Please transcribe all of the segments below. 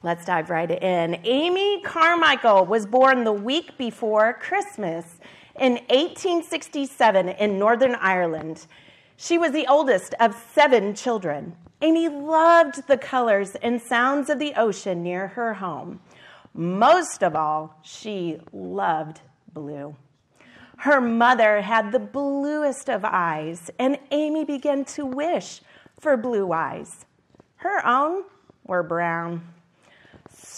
Let's dive right in. Amy Carmichael was born the week before Christmas in 1867 in Northern Ireland. She was the oldest of seven children. Amy loved the colors and sounds of the ocean near her home. Most of all, she loved blue. Her mother had the bluest of eyes, and Amy began to wish for blue eyes. Her own were brown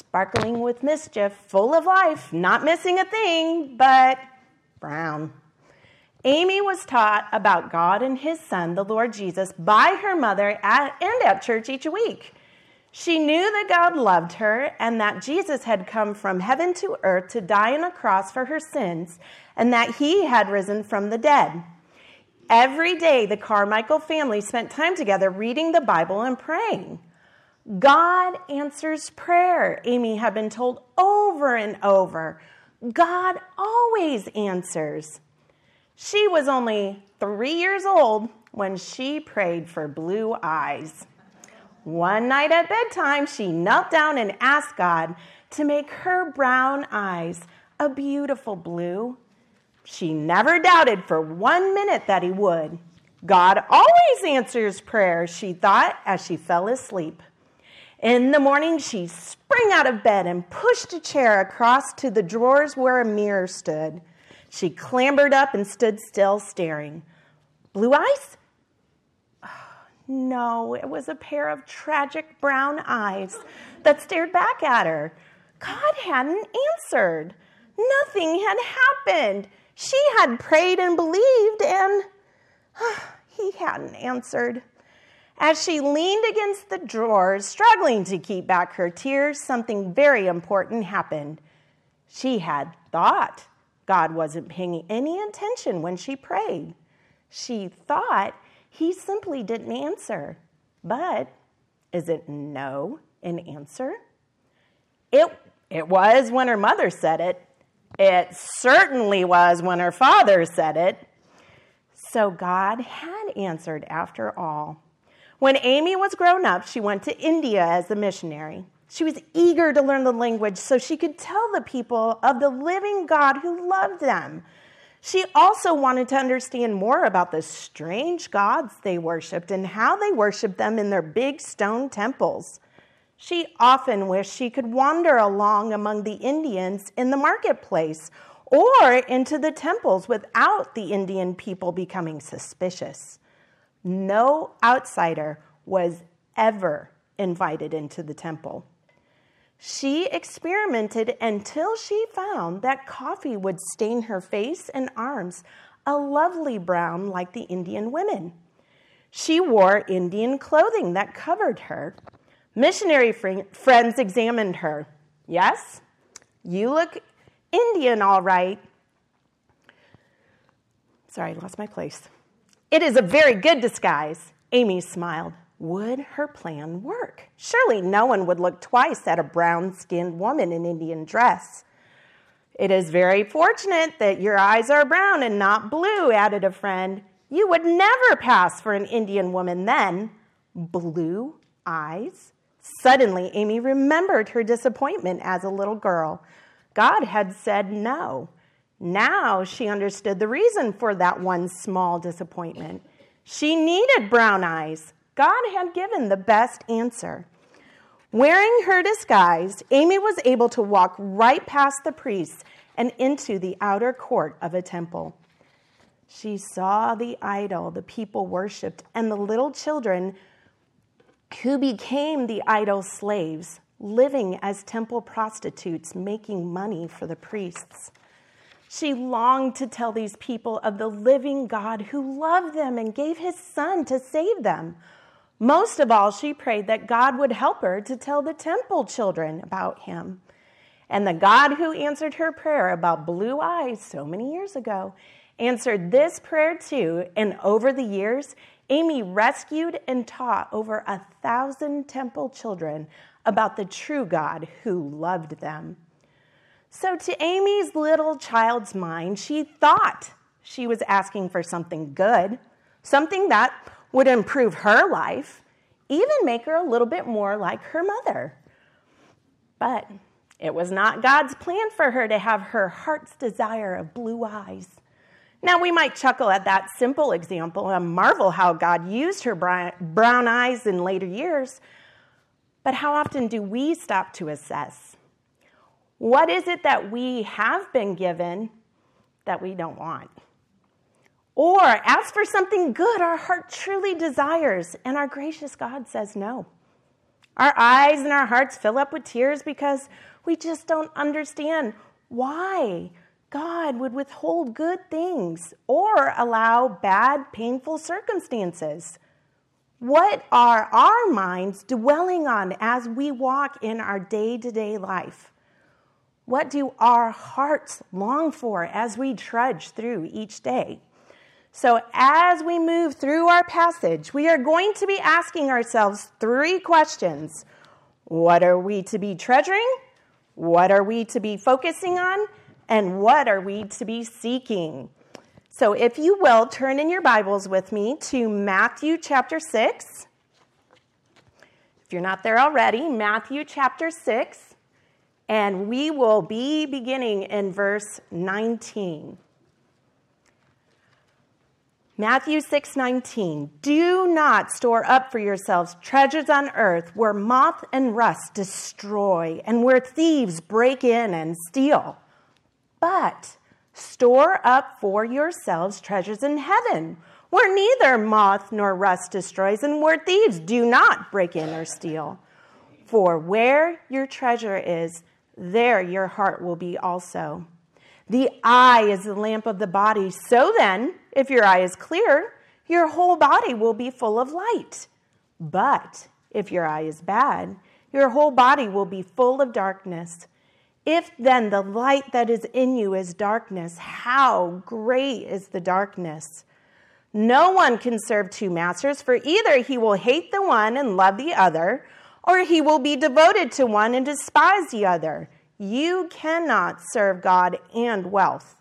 sparkling with mischief, full of life, not missing a thing, but brown. Amy was taught about God and his son, the Lord Jesus, by her mother at, and at church each week. She knew that God loved her and that Jesus had come from heaven to earth to die on a cross for her sins and that he had risen from the dead. Every day, the Carmichael family spent time together reading the Bible and praying. God answers prayer, Amy had been told over and over. God always answers. She was only three years old when she prayed for blue eyes. One night at bedtime, she knelt down and asked God to make her brown eyes a beautiful blue. She never doubted for one minute that He would. God always answers prayer, she thought as she fell asleep. In the morning, she sprang out of bed and pushed a chair across to the drawers where a mirror stood. She clambered up and stood still, staring. Blue eyes? Oh, no, it was a pair of tragic brown eyes that stared back at her. God hadn't answered. Nothing had happened. She had prayed and believed, and he hadn't answered. As she leaned against the drawers, struggling to keep back her tears, something very important happened. She had thought God wasn't paying any attention when she prayed. She thought he simply didn't answer. But is it no an answer? It, it was when her mother said it. It certainly was when her father said it. So God had answered after all. When Amy was grown up, she went to India as a missionary. She was eager to learn the language so she could tell the people of the living God who loved them. She also wanted to understand more about the strange gods they worshiped and how they worshiped them in their big stone temples. She often wished she could wander along among the Indians in the marketplace or into the temples without the Indian people becoming suspicious. No outsider was ever invited into the temple. She experimented until she found that coffee would stain her face and arms a lovely brown like the Indian women. She wore Indian clothing that covered her. Missionary friends examined her. Yes, you look Indian, all right. Sorry, I lost my place. It is a very good disguise. Amy smiled. Would her plan work? Surely no one would look twice at a brown skinned woman in Indian dress. It is very fortunate that your eyes are brown and not blue, added a friend. You would never pass for an Indian woman then. Blue eyes? Suddenly, Amy remembered her disappointment as a little girl. God had said no. Now she understood the reason for that one small disappointment. She needed brown eyes. God had given the best answer. Wearing her disguise, Amy was able to walk right past the priests and into the outer court of a temple. She saw the idol the people worshiped and the little children who became the idol slaves, living as temple prostitutes, making money for the priests. She longed to tell these people of the living God who loved them and gave his son to save them. Most of all, she prayed that God would help her to tell the temple children about him. And the God who answered her prayer about blue eyes so many years ago answered this prayer too. And over the years, Amy rescued and taught over a thousand temple children about the true God who loved them. So, to Amy's little child's mind, she thought she was asking for something good, something that would improve her life, even make her a little bit more like her mother. But it was not God's plan for her to have her heart's desire of blue eyes. Now, we might chuckle at that simple example and marvel how God used her brown eyes in later years. But how often do we stop to assess? What is it that we have been given that we don't want? Or ask for something good our heart truly desires, and our gracious God says no. Our eyes and our hearts fill up with tears because we just don't understand why God would withhold good things or allow bad, painful circumstances. What are our minds dwelling on as we walk in our day to day life? What do our hearts long for as we trudge through each day? So, as we move through our passage, we are going to be asking ourselves three questions What are we to be treasuring? What are we to be focusing on? And what are we to be seeking? So, if you will, turn in your Bibles with me to Matthew chapter 6. If you're not there already, Matthew chapter 6, and we will be beginning in verse 19. Matthew 6:19 Do not store up for yourselves treasures on earth where moth and rust destroy and where thieves break in and steal. But store up for yourselves treasures in heaven where neither moth nor rust destroys and where thieves do not break in or steal. For where your treasure is, there your heart will be also. The eye is the lamp of the body. So then, if your eye is clear, your whole body will be full of light. But if your eye is bad, your whole body will be full of darkness. If then the light that is in you is darkness, how great is the darkness? No one can serve two masters, for either he will hate the one and love the other, or he will be devoted to one and despise the other. You cannot serve God and wealth.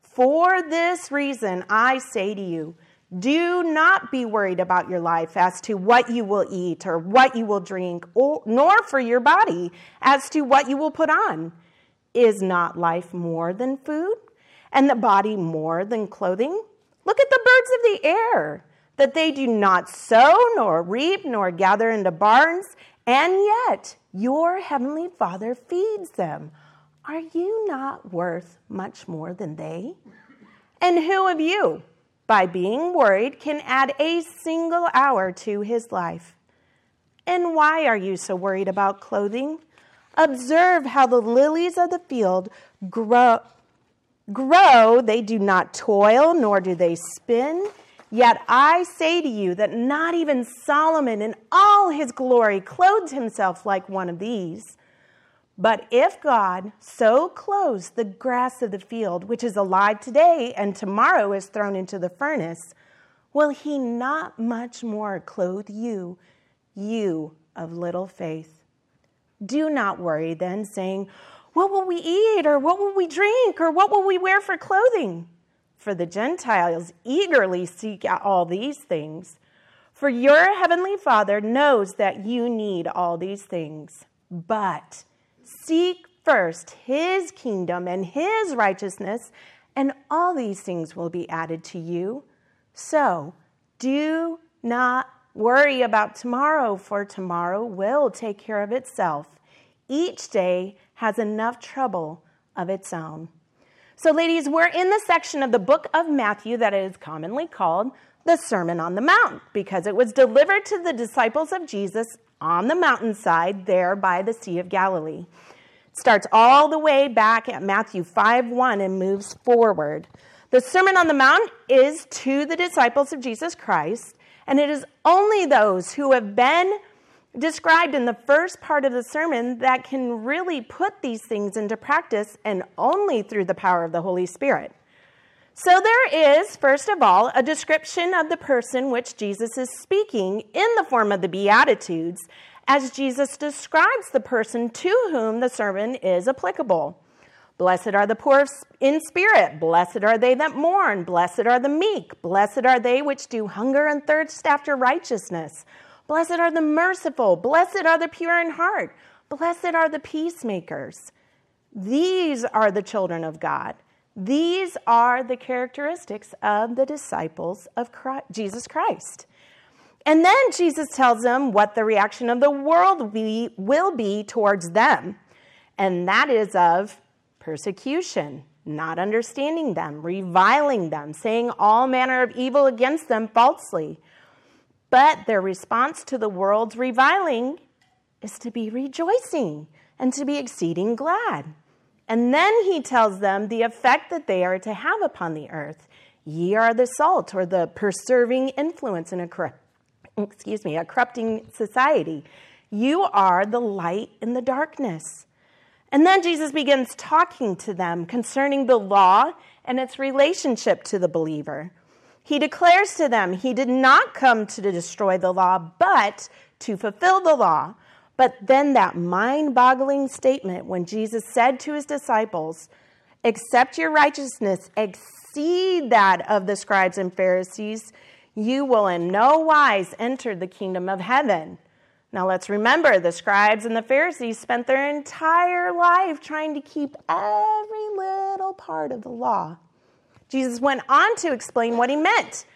For this reason, I say to you, do not be worried about your life as to what you will eat or what you will drink, or, nor for your body as to what you will put on. Is not life more than food, and the body more than clothing? Look at the birds of the air, that they do not sow, nor reap, nor gather into barns, and yet your heavenly Father feeds them. Are you not worth much more than they? And who of you, by being worried, can add a single hour to his life? And why are you so worried about clothing? Observe how the lilies of the field grow. Grow, they do not toil, nor do they spin. Yet I say to you that not even Solomon in all his glory clothed himself like one of these. But if God so clothes the grass of the field, which is alive today and tomorrow is thrown into the furnace, will he not much more clothe you, you of little faith? Do not worry then, saying, What will we eat, or what will we drink, or what will we wear for clothing? For the Gentiles eagerly seek out all these things. For your heavenly Father knows that you need all these things. But seek first his kingdom and his righteousness, and all these things will be added to you. So do not worry about tomorrow, for tomorrow will take care of itself. Each day has enough trouble of its own. So, ladies, we're in the section of the book of Matthew that is commonly called the Sermon on the Mount because it was delivered to the disciples of Jesus on the mountainside there by the Sea of Galilee. It starts all the way back at Matthew 5 1 and moves forward. The Sermon on the Mount is to the disciples of Jesus Christ, and it is only those who have been described in the first part of the sermon that can really put these things into practice and only through the power of the Holy Spirit. So, there is, first of all, a description of the person which Jesus is speaking in the form of the Beatitudes as Jesus describes the person to whom the sermon is applicable. Blessed are the poor in spirit. Blessed are they that mourn. Blessed are the meek. Blessed are they which do hunger and thirst after righteousness Blessed are the merciful. Blessed are the pure in heart, Blessed are the peacemakers. These are the children of God. These are the characteristics of the disciples of Christ, Jesus Christ. And then Jesus tells them what the reaction of the world be, will be towards them, and that is of persecution, not understanding them, reviling them, saying all manner of evil against them falsely. But their response to the world's reviling is to be rejoicing and to be exceeding glad. And then he tells them the effect that they are to have upon the earth. Ye are the salt or the preserving influence in a corrupt, excuse me, a corrupting society. You are the light in the darkness. And then Jesus begins talking to them concerning the law and its relationship to the believer. He declares to them he did not come to destroy the law, but to fulfill the law. But then that mind boggling statement when Jesus said to his disciples, Except your righteousness exceed that of the scribes and Pharisees, you will in no wise enter the kingdom of heaven. Now let's remember the scribes and the Pharisees spent their entire life trying to keep every little part of the law. Jesus went on to explain what he meant,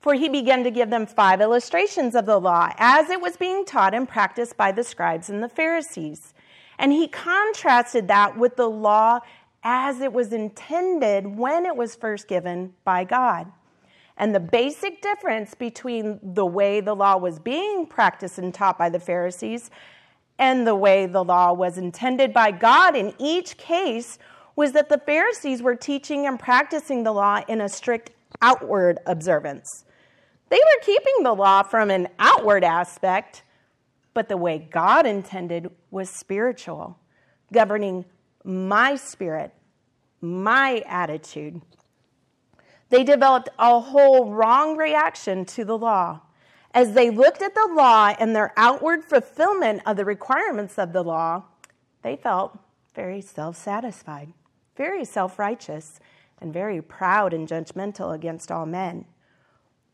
for he began to give them five illustrations of the law as it was being taught and practiced by the scribes and the Pharisees. And he contrasted that with the law as it was intended when it was first given by God. And the basic difference between the way the law was being practiced and taught by the Pharisees and the way the law was intended by God in each case was that the Pharisees were teaching and practicing the law in a strict outward observance. They were keeping the law from an outward aspect, but the way God intended was spiritual, governing my spirit, my attitude. They developed a whole wrong reaction to the law. As they looked at the law and their outward fulfillment of the requirements of the law, they felt very self satisfied very self righteous, and very proud and judgmental against all men.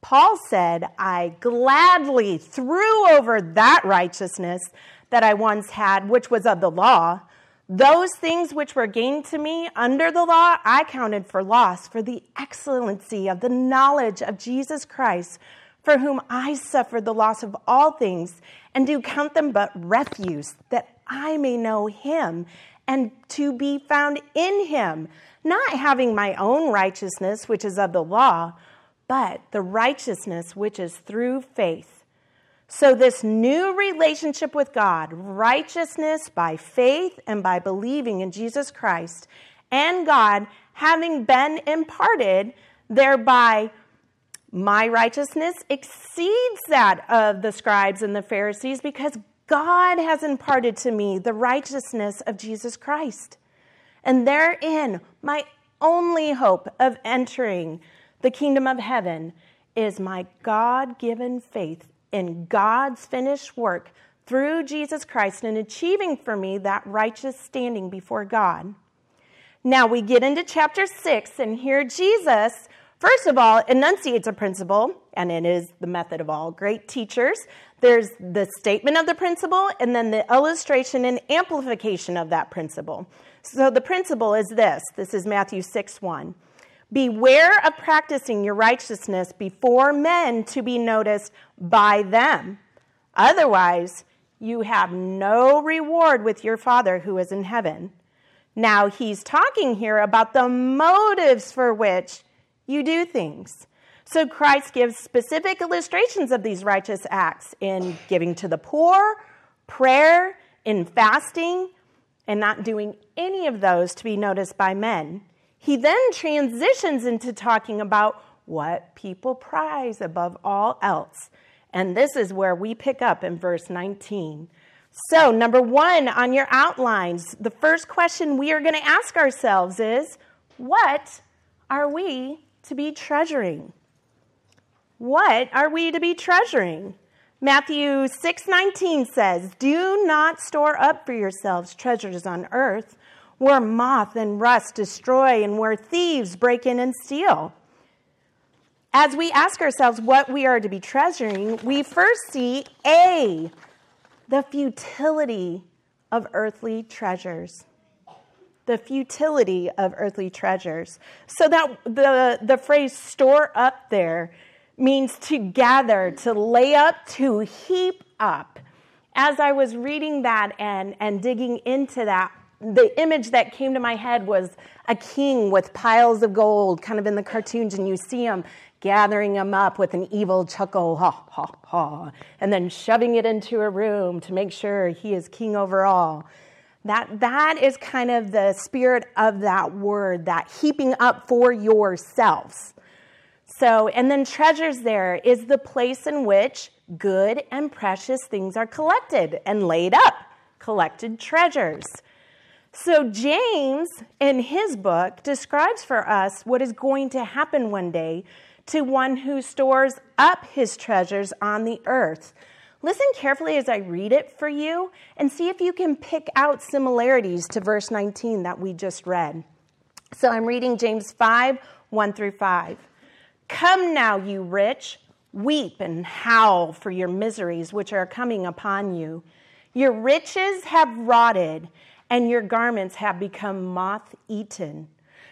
Paul said, I gladly threw over that righteousness that I once had, which was of the law. Those things which were gained to me under the law, I counted for loss for the excellency of the knowledge of Jesus Christ, for whom I suffered the loss of all things, and do count them but refuse, that I may know him and to be found in him, not having my own righteousness, which is of the law, but the righteousness which is through faith. So, this new relationship with God, righteousness by faith and by believing in Jesus Christ, and God having been imparted, thereby my righteousness exceeds that of the scribes and the Pharisees because God has imparted to me the righteousness of Jesus Christ. And therein, my only hope of entering the kingdom of heaven is my God given faith in God's finished work through Jesus Christ and achieving for me that righteous standing before God. Now we get into chapter 6, and here Jesus, first of all, enunciates a principle, and it is the method of all great teachers there's the statement of the principle and then the illustration and amplification of that principle. So the principle is this this is Matthew 6 1. Beware of practicing your righteousness before men to be noticed by them. Otherwise, you have no reward with your Father who is in heaven. Now, he's talking here about the motives for which you do things. So Christ gives specific illustrations of these righteous acts in giving to the poor, prayer, in fasting, and not doing any of those to be noticed by men. He then transitions into talking about what people prize above all else. And this is where we pick up in verse 19. So, number one on your outlines, the first question we are going to ask ourselves is what are we to be treasuring? What are we to be treasuring? Matthew 6:19 says, "Do not store up for yourselves treasures on earth, where moth and rust destroy and where thieves break in and steal." As we ask ourselves what we are to be treasuring, we first see A, the futility of earthly treasures. The futility of earthly treasures. So that the, the phrase store up there means to gather, to lay up, to heap up. As I was reading that and, and digging into that, the image that came to my head was a king with piles of gold, kind of in the cartoons, and you see him gathering them up with an evil chuckle, ha, ha, ha, and then shoving it into a room to make sure he is king over all. That, that is kind of the spirit of that word, that heaping up for yourselves. So, and then treasures there is the place in which good and precious things are collected and laid up, collected treasures. So, James, in his book, describes for us what is going to happen one day to one who stores up his treasures on the earth. Listen carefully as I read it for you and see if you can pick out similarities to verse 19 that we just read. So I'm reading James 5 1 through 5. Come now, you rich, weep and howl for your miseries which are coming upon you. Your riches have rotted, and your garments have become moth eaten.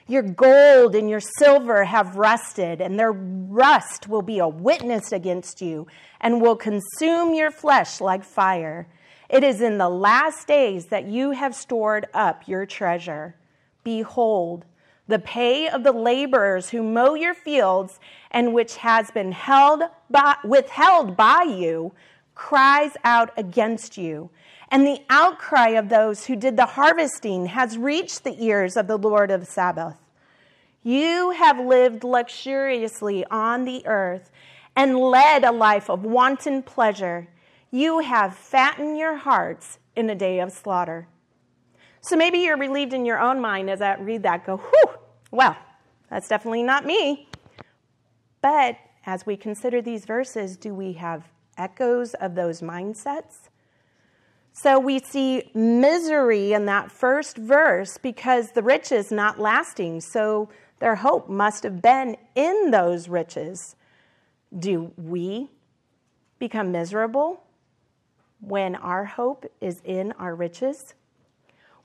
Your gold and your silver have rusted, and their rust will be a witness against you and will consume your flesh like fire. It is in the last days that you have stored up your treasure. Behold, the pay of the laborers who mow your fields and which has been held by, withheld by you cries out against you. And the outcry of those who did the harvesting has reached the ears of the Lord of Sabaoth. You have lived luxuriously on the earth and led a life of wanton pleasure. You have fattened your hearts in a day of slaughter. So maybe you're relieved in your own mind as I read that, go, whew, well, that's definitely not me. But as we consider these verses, do we have echoes of those mindsets? So we see misery in that first verse because the rich is not lasting. So their hope must have been in those riches. Do we become miserable when our hope is in our riches?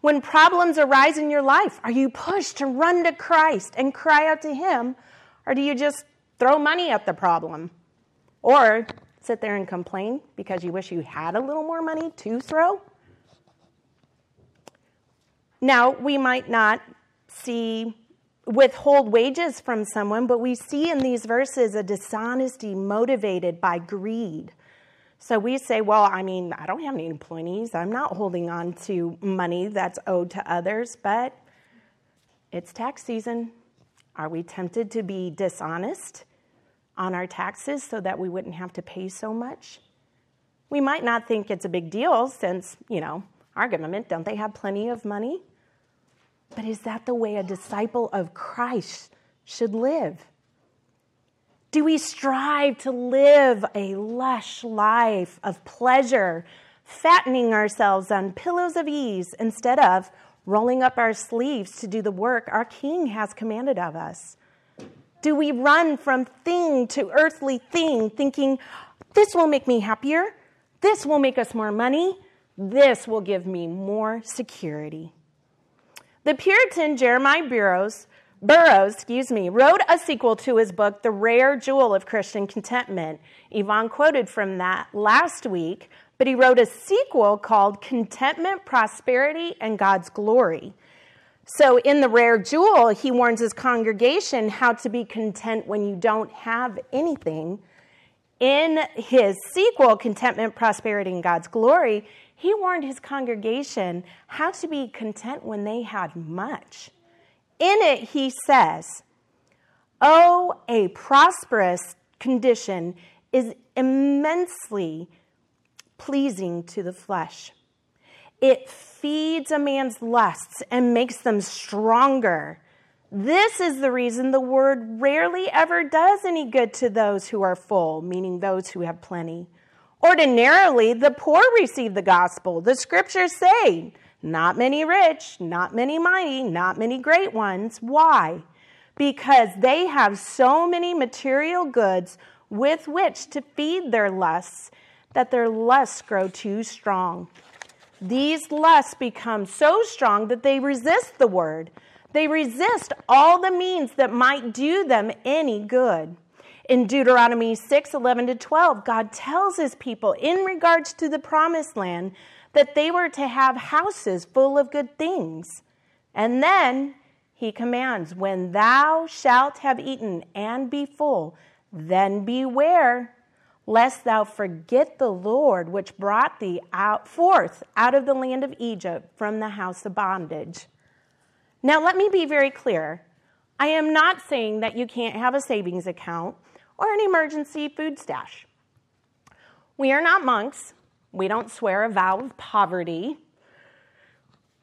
When problems arise in your life, are you pushed to run to Christ and cry out to Him, or do you just throw money at the problem? Or sit there and complain because you wish you had a little more money to throw? Now, we might not see withhold wages from someone, but we see in these verses a dishonesty motivated by greed. So we say, well, I mean, I don't have any employees. I'm not holding on to money that's owed to others, but it's tax season. Are we tempted to be dishonest on our taxes so that we wouldn't have to pay so much? We might not think it's a big deal since, you know, our government, don't they have plenty of money? But is that the way a disciple of Christ should live? Do we strive to live a lush life of pleasure, fattening ourselves on pillows of ease instead of rolling up our sleeves to do the work our King has commanded of us? Do we run from thing to earthly thing, thinking, this will make me happier, this will make us more money, this will give me more security? The Puritan Jeremiah Burroughs, Burroughs, excuse me, wrote a sequel to his book, The Rare Jewel of Christian Contentment. Yvonne quoted from that last week, but he wrote a sequel called Contentment, Prosperity, and God's Glory. So, in The Rare Jewel, he warns his congregation how to be content when you don't have anything. In his sequel, Contentment, Prosperity, and God's Glory, he warned his congregation how to be content when they had much. In it, he says, Oh, a prosperous condition is immensely pleasing to the flesh. It feeds a man's lusts and makes them stronger. This is the reason the word rarely ever does any good to those who are full, meaning those who have plenty. Ordinarily, the poor receive the gospel. The scriptures say, not many rich, not many mighty, not many great ones. Why? Because they have so many material goods with which to feed their lusts that their lusts grow too strong. These lusts become so strong that they resist the word. They resist all the means that might do them any good. In Deuteronomy 6 11 to 12, God tells his people in regards to the promised land that they were to have houses full of good things. And then he commands, When thou shalt have eaten and be full, then beware lest thou forget the Lord which brought thee out forth out of the land of Egypt from the house of bondage. Now, let me be very clear. I am not saying that you can't have a savings account or an emergency food stash. We are not monks. We don't swear a vow of poverty.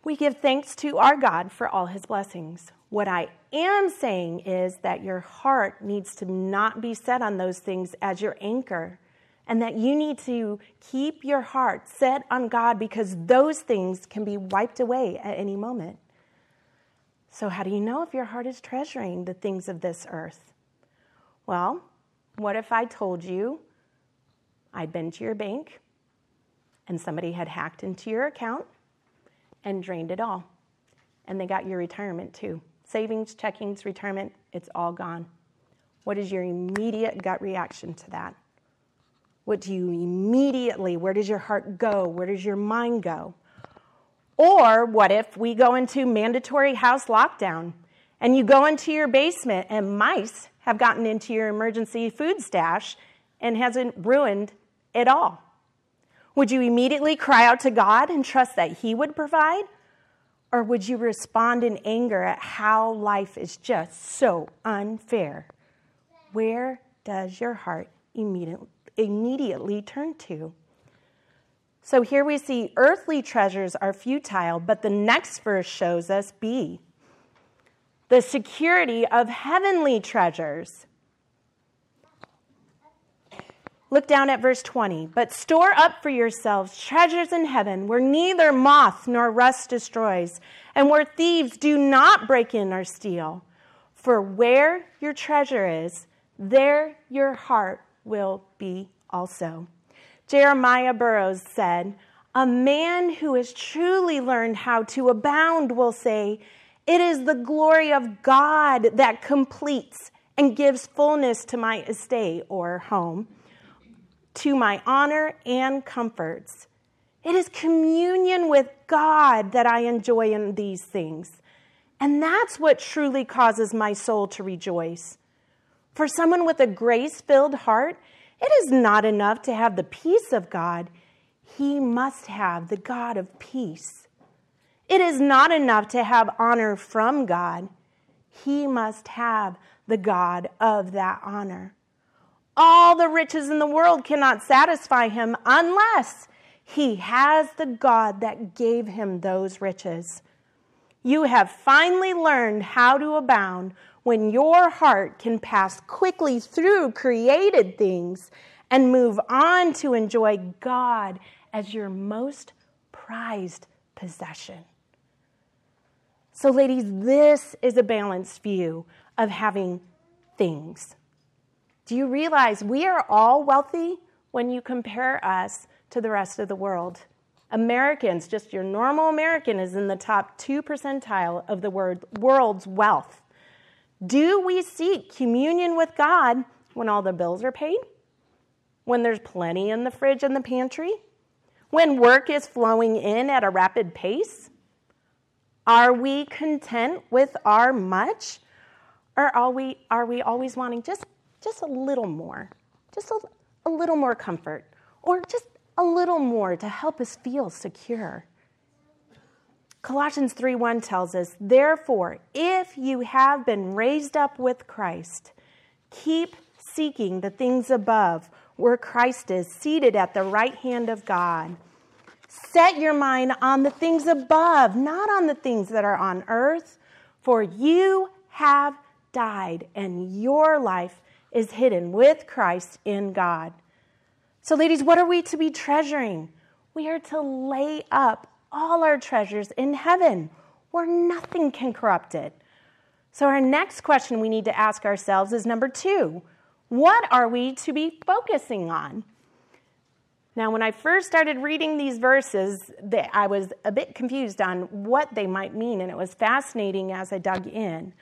We give thanks to our God for all his blessings. What I am saying is that your heart needs to not be set on those things as your anchor, and that you need to keep your heart set on God because those things can be wiped away at any moment. So, how do you know if your heart is treasuring the things of this earth? Well, what if I told you I'd been to your bank and somebody had hacked into your account and drained it all? And they got your retirement too. Savings, checkings, retirement, it's all gone. What is your immediate gut reaction to that? What do you immediately, where does your heart go? Where does your mind go? Or what if we go into mandatory house lockdown and you go into your basement and mice have gotten into your emergency food stash and hasn't ruined it all? Would you immediately cry out to God and trust that He would provide? Or would you respond in anger at how life is just so unfair? Where does your heart immediately turn to? So here we see earthly treasures are futile, but the next verse shows us B the security of heavenly treasures. Look down at verse 20. But store up for yourselves treasures in heaven where neither moth nor rust destroys, and where thieves do not break in or steal. For where your treasure is, there your heart will be also. Jeremiah Burroughs said, A man who has truly learned how to abound will say, It is the glory of God that completes and gives fullness to my estate or home, to my honor and comforts. It is communion with God that I enjoy in these things. And that's what truly causes my soul to rejoice. For someone with a grace filled heart, it is not enough to have the peace of God, he must have the God of peace. It is not enough to have honor from God, he must have the God of that honor. All the riches in the world cannot satisfy him unless he has the God that gave him those riches. You have finally learned how to abound when your heart can pass quickly through created things and move on to enjoy God as your most prized possession. So, ladies, this is a balanced view of having things. Do you realize we are all wealthy when you compare us to the rest of the world? Americans, just your normal American, is in the top 2 percentile of the world's wealth. Do we seek communion with God when all the bills are paid? When there's plenty in the fridge and the pantry? When work is flowing in at a rapid pace? Are we content with our much? Or are we, are we always wanting just, just a little more? Just a, a little more comfort? Or just a little more to help us feel secure? Colossians 3:1 tells us, "Therefore, if you have been raised up with Christ, keep seeking the things above, where Christ is seated at the right hand of God. Set your mind on the things above, not on the things that are on earth, for you have died and your life is hidden with Christ in God." So ladies, what are we to be treasuring? We are to lay up all our treasures in heaven where nothing can corrupt it. So, our next question we need to ask ourselves is number two what are we to be focusing on? Now, when I first started reading these verses, I was a bit confused on what they might mean, and it was fascinating as I dug in.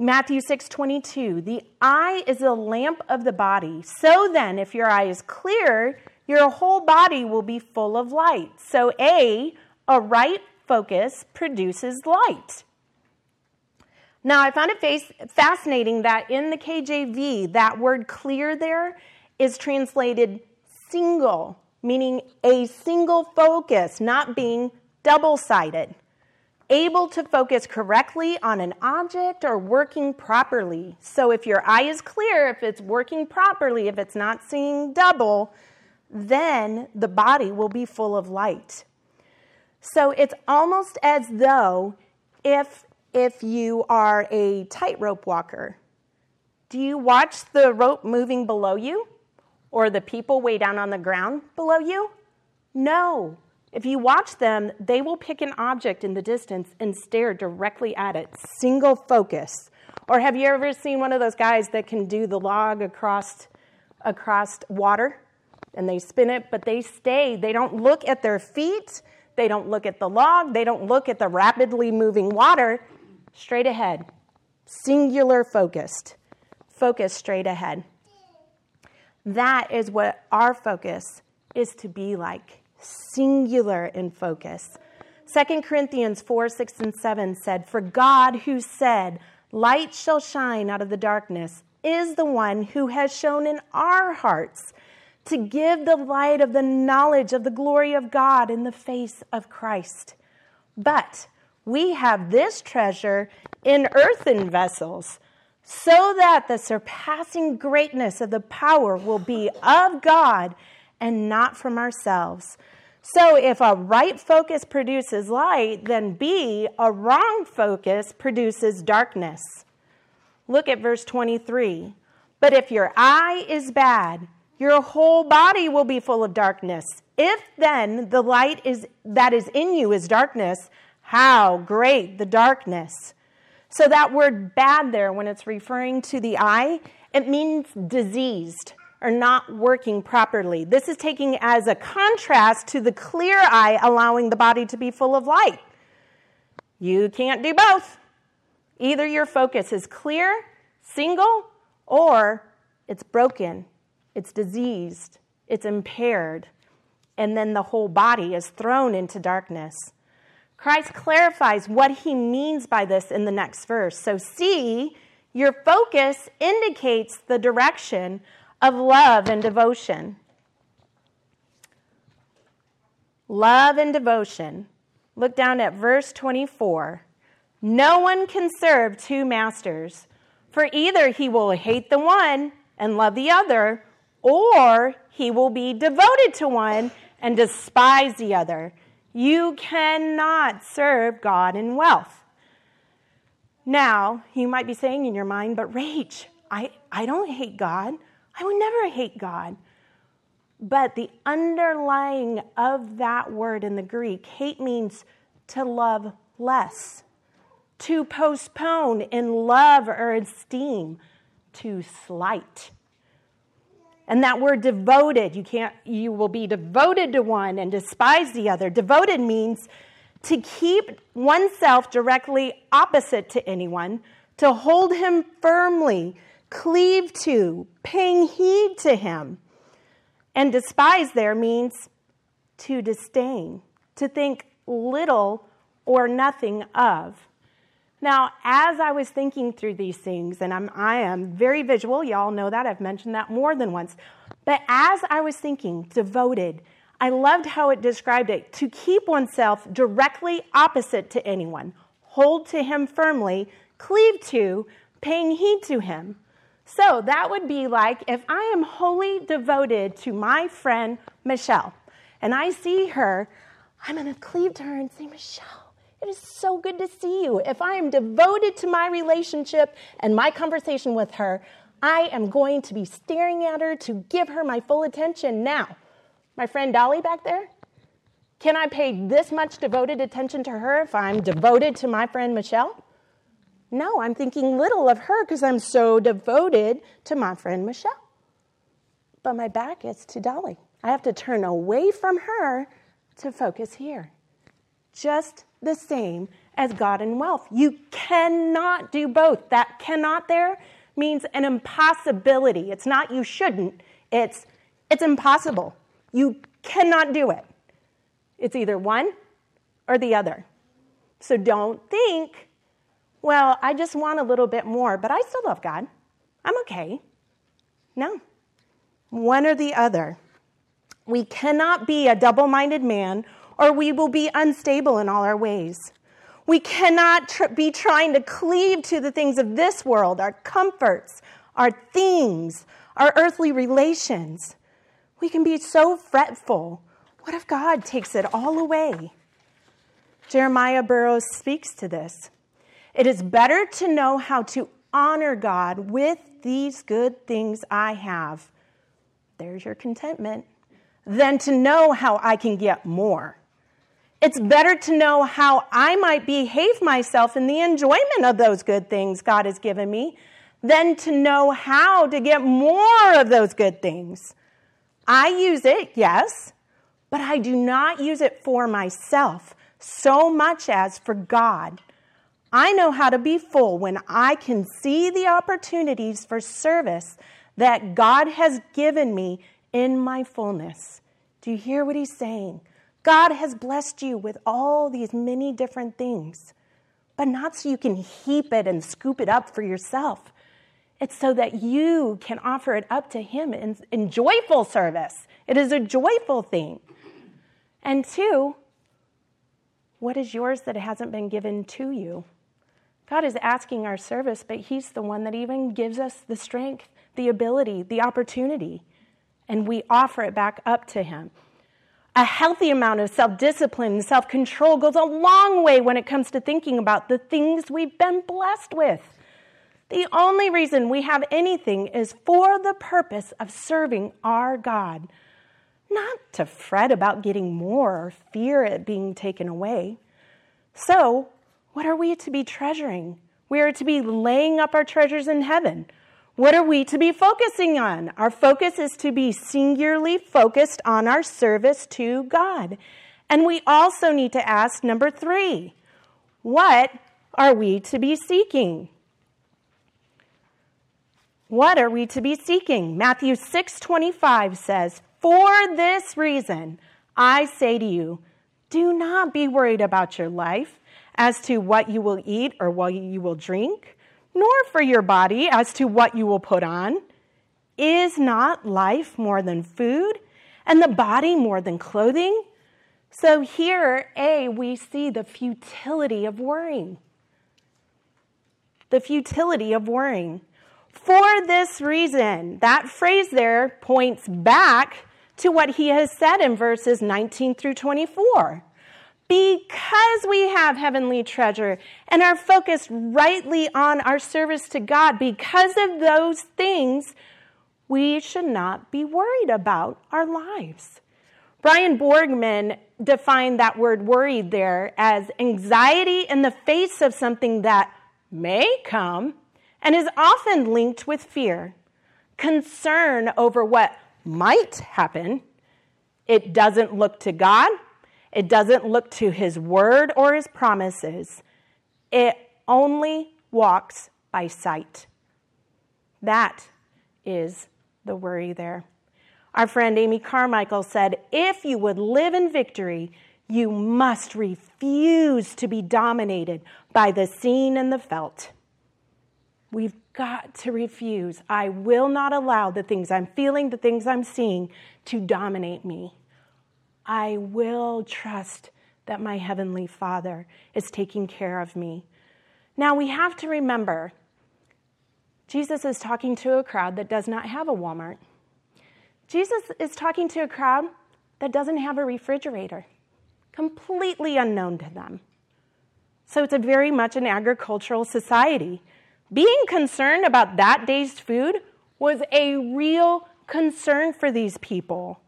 Matthew 6 22, the eye is a lamp of the body. So then, if your eye is clear, your whole body will be full of light. So, A, a right focus produces light. Now, I found it fascinating that in the KJV, that word clear there is translated single, meaning a single focus, not being double sided. Able to focus correctly on an object or working properly. So, if your eye is clear, if it's working properly, if it's not seeing double, then the body will be full of light. So, it's almost as though if, if you are a tightrope walker, do you watch the rope moving below you? or the people way down on the ground below you? No. If you watch them, they will pick an object in the distance and stare directly at it, single focus. Or have you ever seen one of those guys that can do the log across across water and they spin it, but they stay, they don't look at their feet, they don't look at the log, they don't look at the rapidly moving water, straight ahead. Singular focused. Focus straight ahead. That is what our focus is to be like singular in focus. 2 Corinthians 4 6 and 7 said, For God, who said, Light shall shine out of the darkness, is the one who has shown in our hearts to give the light of the knowledge of the glory of God in the face of Christ. But we have this treasure in earthen vessels so that the surpassing greatness of the power will be of God and not from ourselves. So, if a right focus produces light, then B, a wrong focus produces darkness. Look at verse 23. But if your eye is bad, your whole body will be full of darkness. If then the light is, that is in you is darkness, how great the darkness! So, that word bad there, when it's referring to the eye, it means diseased or not working properly. This is taking as a contrast to the clear eye, allowing the body to be full of light. You can't do both. Either your focus is clear, single, or it's broken, it's diseased, it's impaired, and then the whole body is thrown into darkness. Christ clarifies what he means by this in the next verse. So, see, your focus indicates the direction of love and devotion. Love and devotion. Look down at verse 24. No one can serve two masters, for either he will hate the one and love the other, or he will be devoted to one and despise the other. You cannot serve God and wealth. Now, you might be saying in your mind, but Rach, I, I don't hate God. I would never hate God. But the underlying of that word in the Greek, hate means to love less, to postpone in love or esteem, to slight. And that word devoted, you can't you will be devoted to one and despise the other. Devoted means to keep oneself directly opposite to anyone, to hold him firmly, cleave to, paying heed to him. And despise there means to disdain, to think little or nothing of. Now, as I was thinking through these things, and I'm, I am very visual, y'all know that, I've mentioned that more than once. But as I was thinking, devoted, I loved how it described it to keep oneself directly opposite to anyone, hold to him firmly, cleave to, paying heed to him. So that would be like if I am wholly devoted to my friend Michelle and I see her, I'm going to cleave to her and say, Michelle, it is so good to see you. If I am devoted to my relationship and my conversation with her, I am going to be staring at her to give her my full attention. Now, my friend Dolly back there, can I pay this much devoted attention to her if I'm devoted to my friend Michelle? No, I'm thinking little of her because I'm so devoted to my friend Michelle. But my back is to Dolly. I have to turn away from her to focus here. Just the same as God and wealth. You cannot do both. That cannot there means an impossibility. It's not you shouldn't, it's it's impossible. You cannot do it. It's either one or the other. So don't think, well, I just want a little bit more, but I still love God. I'm okay. No. One or the other. We cannot be a double minded man, or we will be unstable in all our ways. We cannot tr- be trying to cleave to the things of this world, our comforts, our things, our earthly relations. We can be so fretful. What if God takes it all away? Jeremiah Burroughs speaks to this. It is better to know how to honor God with these good things I have. There's your contentment. Than to know how I can get more. It's better to know how I might behave myself in the enjoyment of those good things God has given me than to know how to get more of those good things. I use it, yes, but I do not use it for myself so much as for God. I know how to be full when I can see the opportunities for service that God has given me in my fullness. Do you hear what he's saying? God has blessed you with all these many different things, but not so you can heap it and scoop it up for yourself. It's so that you can offer it up to Him in, in joyful service. It is a joyful thing. And two, what is yours that hasn't been given to you? God is asking our service, but He's the one that even gives us the strength, the ability, the opportunity, and we offer it back up to Him. A healthy amount of self discipline and self control goes a long way when it comes to thinking about the things we've been blessed with. The only reason we have anything is for the purpose of serving our God, not to fret about getting more or fear it being taken away. So, what are we to be treasuring? We are to be laying up our treasures in heaven. What are we to be focusing on? Our focus is to be singularly focused on our service to God. And we also need to ask number three what are we to be seeking? What are we to be seeking? Matthew 6:25 says, "For this reason I say to you, do not be worried about your life as to what you will eat or what you will drink, nor for your body as to what you will put on. Is not life more than food and the body more than clothing?" So here, A, we see the futility of worrying. The futility of worrying. For this reason, that phrase there points back to what he has said in verses 19 through 24. Because we have heavenly treasure and are focused rightly on our service to God, because of those things, we should not be worried about our lives. Brian Borgman defined that word worried there as anxiety in the face of something that may come and is often linked with fear, concern over what might happen. It doesn't look to God, it doesn't look to His word or His promises. It only walks by sight. That is the worry there. Our friend Amy Carmichael said, If you would live in victory, you must refuse to be dominated by the seen and the felt. We've got to refuse. I will not allow the things I'm feeling, the things I'm seeing to dominate me. I will trust that my Heavenly Father is taking care of me. Now, we have to remember Jesus is talking to a crowd that does not have a Walmart. Jesus is talking to a crowd that doesn't have a refrigerator, completely unknown to them. So it's a very much an agricultural society. Being concerned about that day's food was a real concern for these people.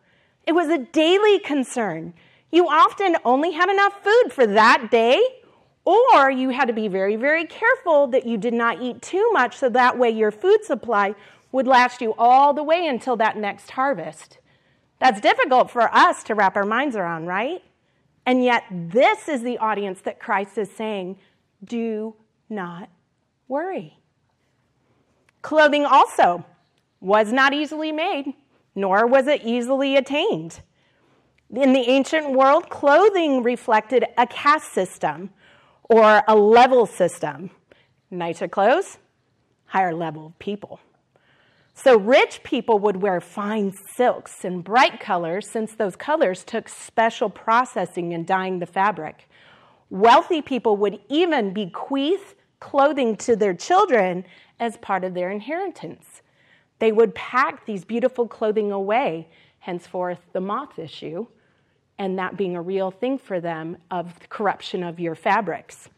It was a daily concern. You often only had enough food for that day, or you had to be very, very careful that you did not eat too much so that way your food supply would last you all the way until that next harvest. That's difficult for us to wrap our minds around, right? And yet, this is the audience that Christ is saying, do not worry. Clothing also was not easily made, nor was it easily attained. In the ancient world, clothing reflected a caste system or a level system. Nicer clothes, higher level people. So, rich people would wear fine silks and bright colors since those colors took special processing in dyeing the fabric. Wealthy people would even bequeath clothing to their children as part of their inheritance. They would pack these beautiful clothing away, henceforth, the moth issue, and that being a real thing for them of corruption of your fabrics.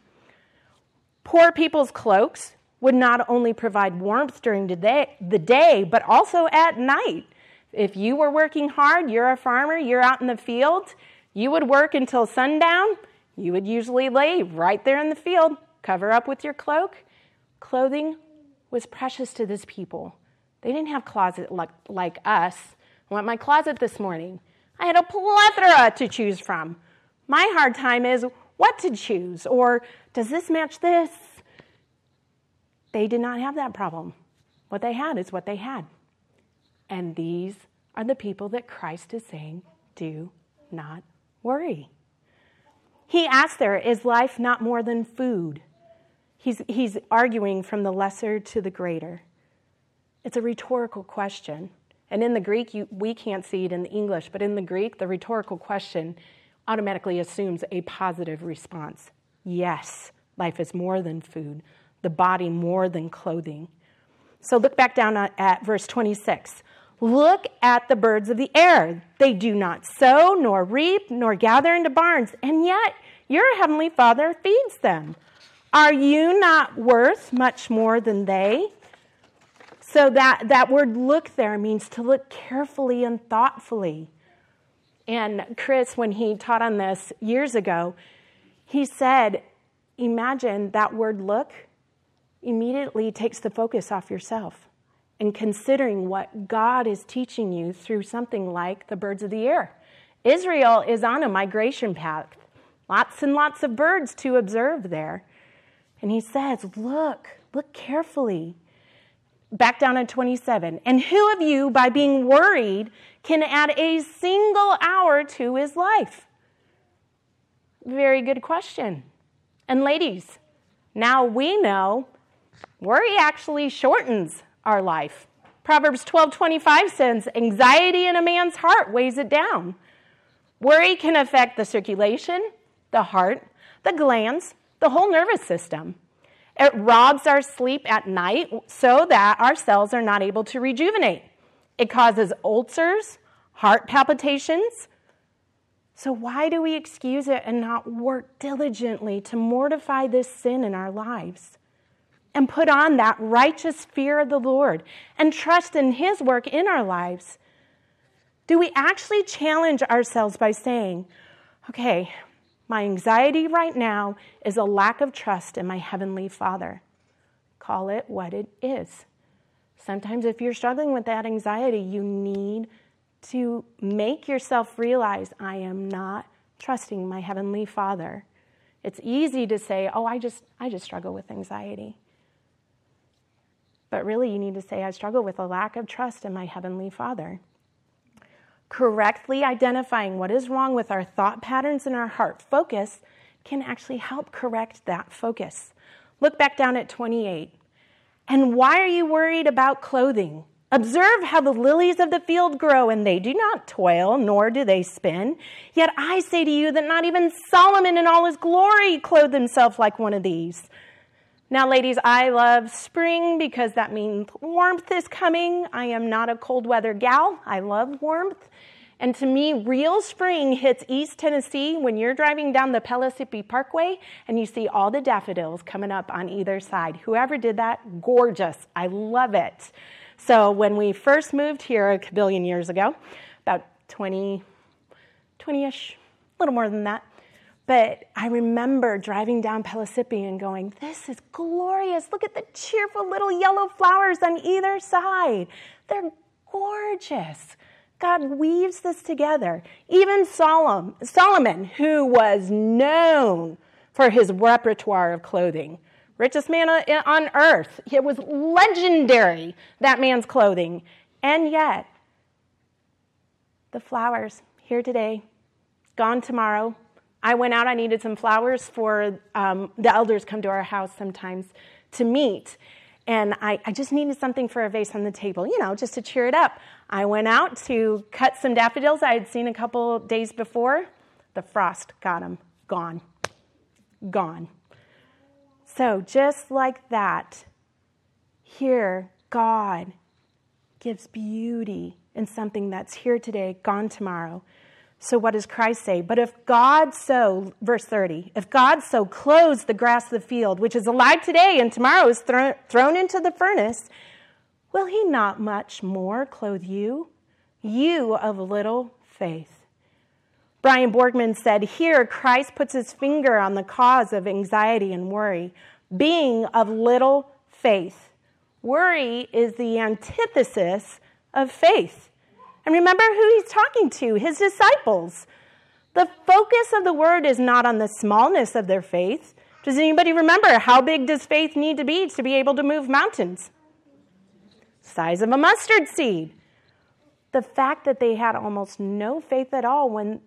Poor people's cloaks would not only provide warmth during the day, the day, but also at night. If you were working hard, you're a farmer, you're out in the field, you would work until sundown, you would usually lay right there in the field, cover up with your cloak. Clothing was precious to this people. They didn't have closet like, like us. I went my closet this morning. I had a plethora to choose from. My hard time is what to choose, or does this match this? They did not have that problem. What they had is what they had. And these are the people that Christ is saying, do not worry. He asks there, is life not more than food? He's, he's arguing from the lesser to the greater. It's a rhetorical question. And in the Greek, you, we can't see it in the English, but in the Greek, the rhetorical question automatically assumes a positive response. Yes, life is more than food the body more than clothing. So look back down at verse 26. Look at the birds of the air. They do not sow, nor reap, nor gather into barns, and yet your heavenly Father feeds them. Are you not worth much more than they? So that, that word look there means to look carefully and thoughtfully. And Chris, when he taught on this years ago, he said, Imagine that word look immediately takes the focus off yourself and considering what God is teaching you through something like the birds of the air. Israel is on a migration path, lots and lots of birds to observe there. And he says, Look, look carefully. Back down at 27. And who of you, by being worried, can add a single hour to his life? Very good question. And ladies, now we know Worry actually shortens our life. Proverbs 12:25 says, "Anxiety in a man's heart weighs it down." Worry can affect the circulation, the heart, the glands, the whole nervous system. It robs our sleep at night so that our cells are not able to rejuvenate. It causes ulcers, heart palpitations. So, why do we excuse it and not work diligently to mortify this sin in our lives? and put on that righteous fear of the Lord and trust in His work in our lives? Do we actually challenge ourselves by saying, okay, my anxiety right now is a lack of trust in my Heavenly Father? Call it what it is. Sometimes, if you're struggling with that anxiety, you need to make yourself realize I am not trusting my Heavenly Father. It's easy to say, oh, I just, I just struggle with anxiety. But really, you need to say, I struggle with a lack of trust in my Heavenly Father. Correctly identifying what is wrong with our thought patterns and our heart focus can actually help correct that focus. Look back down at 28. And why are you worried about clothing? Observe how the lilies of the field grow, and they do not toil, nor do they spin. Yet I say to you that not even Solomon in all his glory clothed himself like one of these. Now, ladies, I love spring because that means warmth is coming. I am not a cold weather gal. I love warmth. And to me, real spring hits East Tennessee when you're driving down the Pellissippi Parkway and you see all the daffodils coming up on either side. Whoever did that, gorgeous. I love it. So when we first moved here a billion years ago, about 20, 20-ish, a little more than that, but I remember driving down Pellissippi and going, This is glorious. Look at the cheerful little yellow flowers on either side. They're gorgeous. God weaves this together. Even Solomon, who was known for his repertoire of clothing, richest man on earth, it was legendary, that man's clothing. And yet, the flowers here today, gone tomorrow. I went out, I needed some flowers for um, the elders come to our house sometimes to meet. And I, I just needed something for a vase on the table, you know, just to cheer it up. I went out to cut some daffodils I had seen a couple days before. The frost got them, gone, gone. So, just like that, here, God gives beauty in something that's here today, gone tomorrow. So, what does Christ say? But if God so, verse 30, if God so clothes the grass of the field, which is alive today and tomorrow is thrown, thrown into the furnace, will he not much more clothe you, you of little faith? Brian Borgman said, Here, Christ puts his finger on the cause of anxiety and worry, being of little faith. Worry is the antithesis of faith. And remember who he's talking to his disciples. The focus of the word is not on the smallness of their faith. Does anybody remember how big does faith need to be to be able to move mountains? Size of a mustard seed. The fact that they had almost no faith at all when,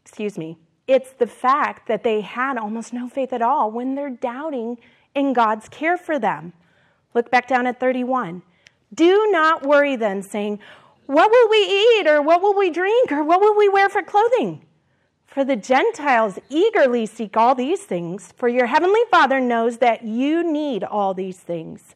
excuse me, it's the fact that they had almost no faith at all when they're doubting in God's care for them. Look back down at 31. Do not worry then, saying, what will we eat, or what will we drink, or what will we wear for clothing? For the Gentiles eagerly seek all these things, for your heavenly Father knows that you need all these things.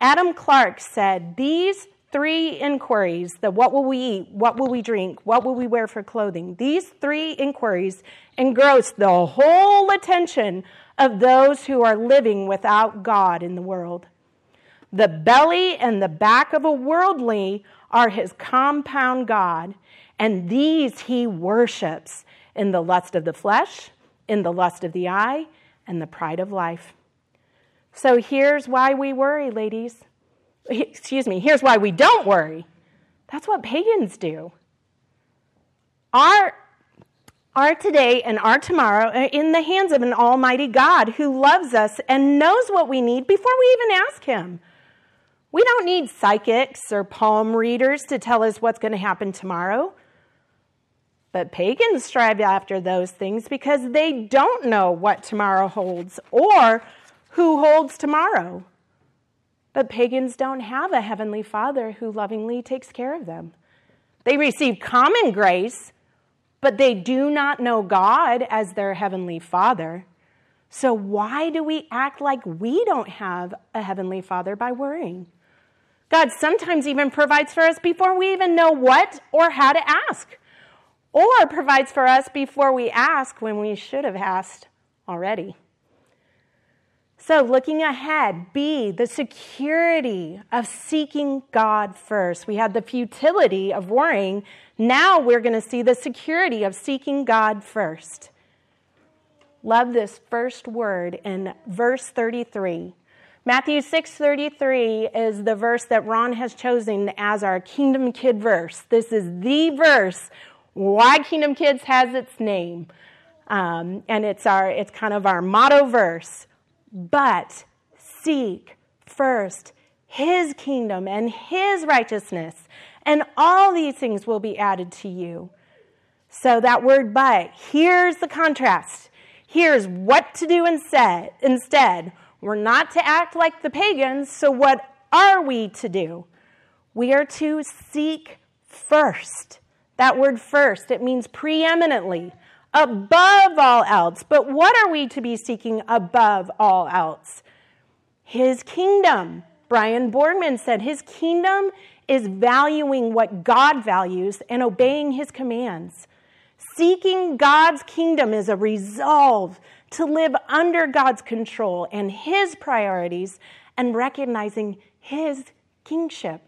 Adam Clarke said, These three inquiries the what will we eat, what will we drink, what will we wear for clothing these three inquiries engross the whole attention of those who are living without God in the world. The belly and the back of a worldly are his compound God, and these he worships in the lust of the flesh, in the lust of the eye, and the pride of life. So here's why we worry, ladies. Excuse me, here's why we don't worry. That's what pagans do. Our, our today and our tomorrow are in the hands of an almighty God who loves us and knows what we need before we even ask him. We don't need psychics or palm readers to tell us what's going to happen tomorrow. But pagans strive after those things because they don't know what tomorrow holds or who holds tomorrow. But pagans don't have a heavenly father who lovingly takes care of them. They receive common grace, but they do not know God as their heavenly father. So, why do we act like we don't have a heavenly father by worrying? God sometimes even provides for us before we even know what or how to ask, or provides for us before we ask when we should have asked already. So, looking ahead, B, the security of seeking God first. We had the futility of worrying. Now we're going to see the security of seeking God first. Love this first word in verse 33. Matthew 6:33 is the verse that Ron has chosen as our Kingdom Kid verse. This is the verse why Kingdom Kids has its name, um, and it's our it's kind of our motto verse. But seek first His kingdom and His righteousness, and all these things will be added to you. So that word "but" here's the contrast. Here's what to do instead. Instead we're not to act like the pagans, so what are we to do? We are to seek first. That word first, it means preeminently, above all else. But what are we to be seeking above all else? His kingdom. Brian Borgman said his kingdom is valuing what God values and obeying his commands. Seeking God's kingdom is a resolve to live under God's control and His priorities and recognizing His kingship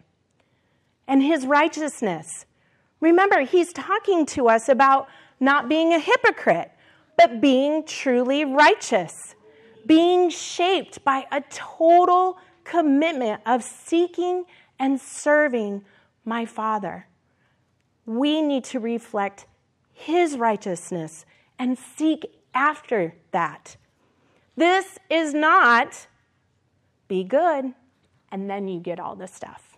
and His righteousness. Remember, He's talking to us about not being a hypocrite, but being truly righteous, being shaped by a total commitment of seeking and serving my Father. we need to reflect His righteousness and seek after that. This is not be good and then you get all the stuff.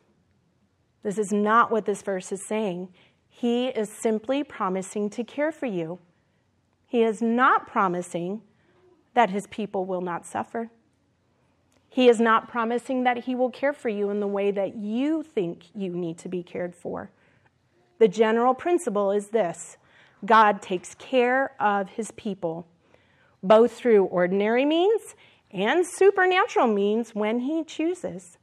This is not what this verse is saying. He is simply promising to care for you. He is not promising that his people will not suffer. He is not promising that he will care for you in the way that you think you need to be cared for. The general principle is this God takes care of his people, both through ordinary means and supernatural means when he chooses.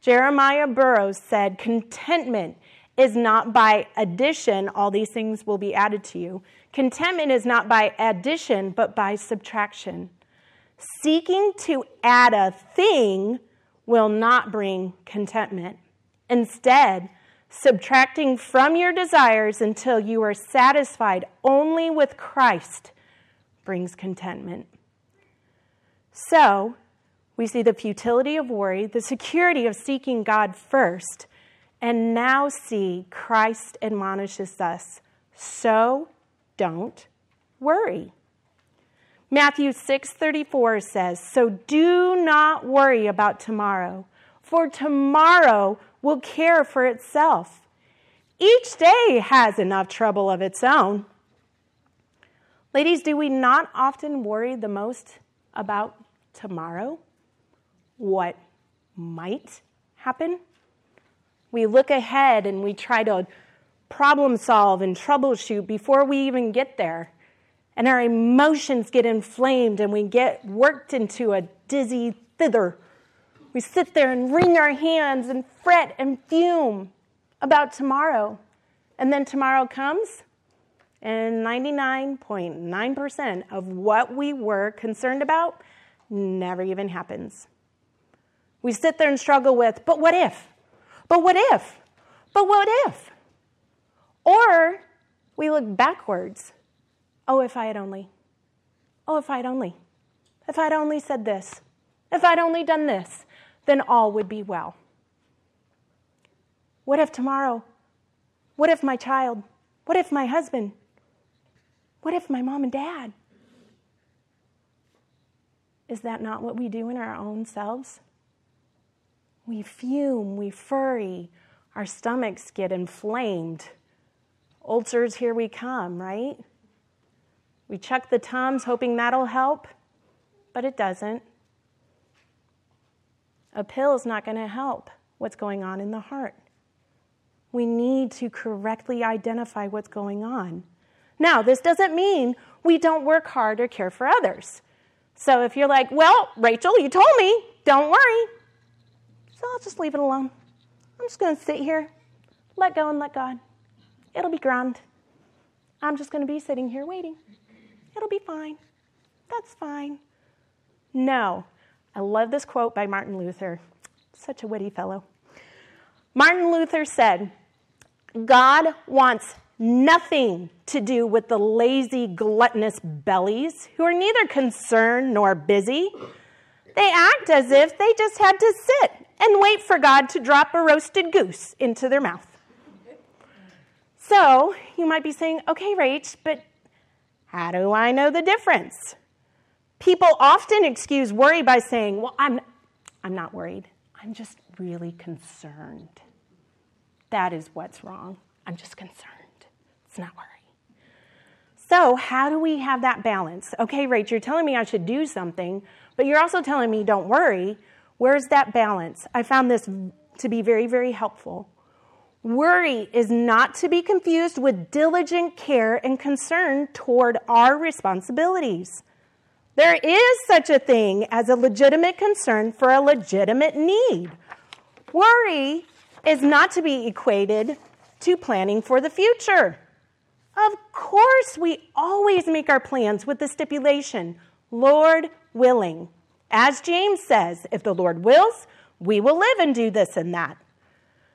Jeremiah Burroughs said, Contentment is not by addition, all these things will be added to you. Contentment is not by addition, but by subtraction. Seeking to add a thing will not bring contentment. Instead, subtracting from your desires until you are satisfied only with Christ brings contentment. So, we see the futility of worry, the security of seeking God first, and now see Christ admonishes us so don't worry. Matthew 6:34 says, "So do not worry about tomorrow, for tomorrow will care for itself. Each day has enough trouble of its own." Ladies, do we not often worry the most about tomorrow? What might happen? We look ahead and we try to problem solve and troubleshoot before we even get there. And our emotions get inflamed and we get worked into a dizzy thither. We sit there and wring our hands and fret and fume about tomorrow. And then tomorrow comes, and 99.9% of what we were concerned about never even happens. We sit there and struggle with, but what if? But what if? But what if? Or we look backwards. Oh, if I had only. Oh, if I had only. If I'd only said this. If I'd only done this, then all would be well. What if tomorrow? What if my child? What if my husband? What if my mom and dad? Is that not what we do in our own selves? We fume, we furry, our stomachs get inflamed ulcers, here we come, right? We chuck the Tums hoping that'll help, but it doesn't. A pill is not going to help what's going on in the heart. We need to correctly identify what's going on. Now, this doesn't mean we don't work hard or care for others. So if you're like, well, Rachel, you told me, don't worry. So I'll just leave it alone. I'm just going to sit here, let go and let God. It'll be grand. I'm just going to be sitting here waiting. It'll be fine. That's fine. No. I love this quote by Martin Luther. Such a witty fellow. Martin Luther said, God wants nothing to do with the lazy, gluttonous bellies who are neither concerned nor busy. They act as if they just had to sit and wait for God to drop a roasted goose into their mouth. So you might be saying, okay, Rach, but how do I know the difference? People often excuse worry by saying, well, I'm, I'm not worried. I'm just really concerned. That is what's wrong. I'm just concerned. It's not worry. So, how do we have that balance? Okay, Rach, you're telling me I should do something, but you're also telling me don't worry. Where's that balance? I found this to be very, very helpful. Worry is not to be confused with diligent care and concern toward our responsibilities. There is such a thing as a legitimate concern for a legitimate need. Worry is not to be equated to planning for the future. Of course, we always make our plans with the stipulation, Lord willing. As James says, if the Lord wills, we will live and do this and that.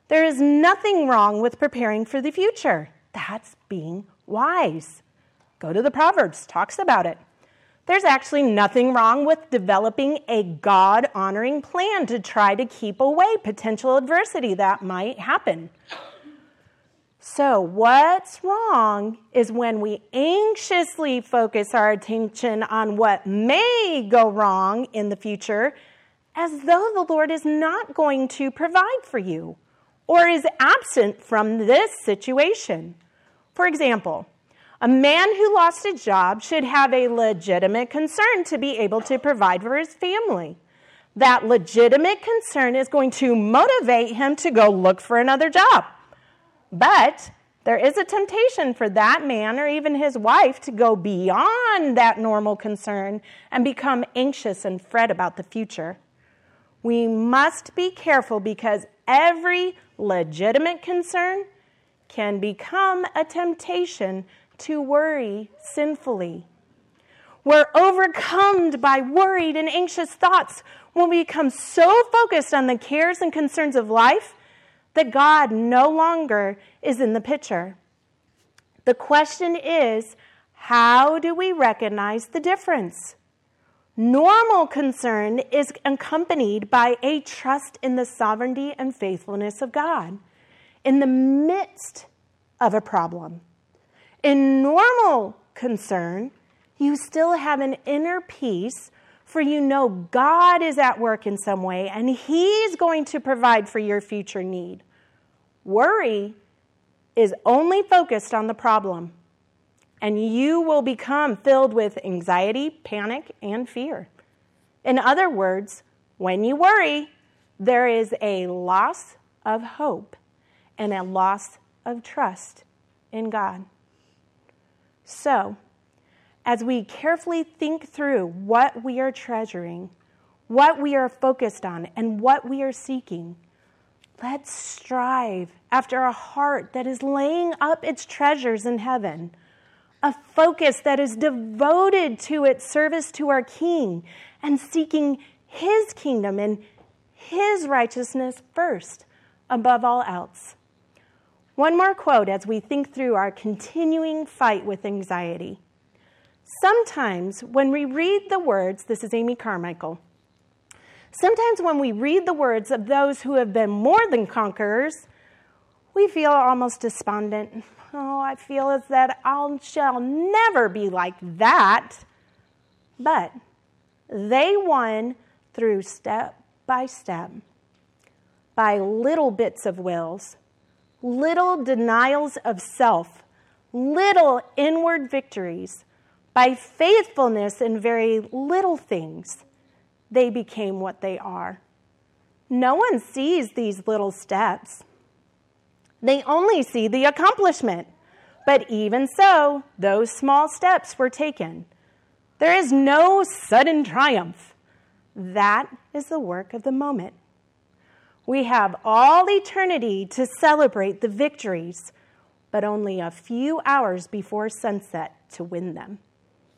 There is nothing wrong with preparing for the future. That's being wise. Go to the Proverbs, talks about it. There's actually nothing wrong with developing a God honoring plan to try to keep away potential adversity that might happen. So, what's wrong is when we anxiously focus our attention on what may go wrong in the future, as though the Lord is not going to provide for you or is absent from this situation. For example, a man who lost a job should have a legitimate concern to be able to provide for his family. That legitimate concern is going to motivate him to go look for another job. But there is a temptation for that man or even his wife to go beyond that normal concern and become anxious and fret about the future. We must be careful because every legitimate concern can become a temptation to worry sinfully. We're overcome by worried and anxious thoughts when we become so focused on the cares and concerns of life that God no longer is in the picture. The question is how do we recognize the difference? Normal concern is accompanied by a trust in the sovereignty and faithfulness of God in the midst of a problem. In normal concern, you still have an inner peace for you know God is at work in some way and He's going to provide for your future need. Worry is only focused on the problem, and you will become filled with anxiety, panic, and fear. In other words, when you worry, there is a loss of hope and a loss of trust in God. So, as we carefully think through what we are treasuring, what we are focused on, and what we are seeking, Let's strive after a heart that is laying up its treasures in heaven, a focus that is devoted to its service to our King and seeking His kingdom and His righteousness first above all else. One more quote as we think through our continuing fight with anxiety. Sometimes when we read the words, this is Amy Carmichael Sometimes when we read the words of those who have been more than conquerors, we feel almost despondent. Oh, I feel as that I shall never be like that. But they won through step by step, by little bits of wills, little denials of self, little inward victories, by faithfulness in very little things they became what they are. No one sees these little steps, they only see the accomplishment. But even so, those small steps were taken. There is no sudden triumph. That is the work of the moment. We have all eternity to celebrate the victories, but only a few hours before sunset to win them.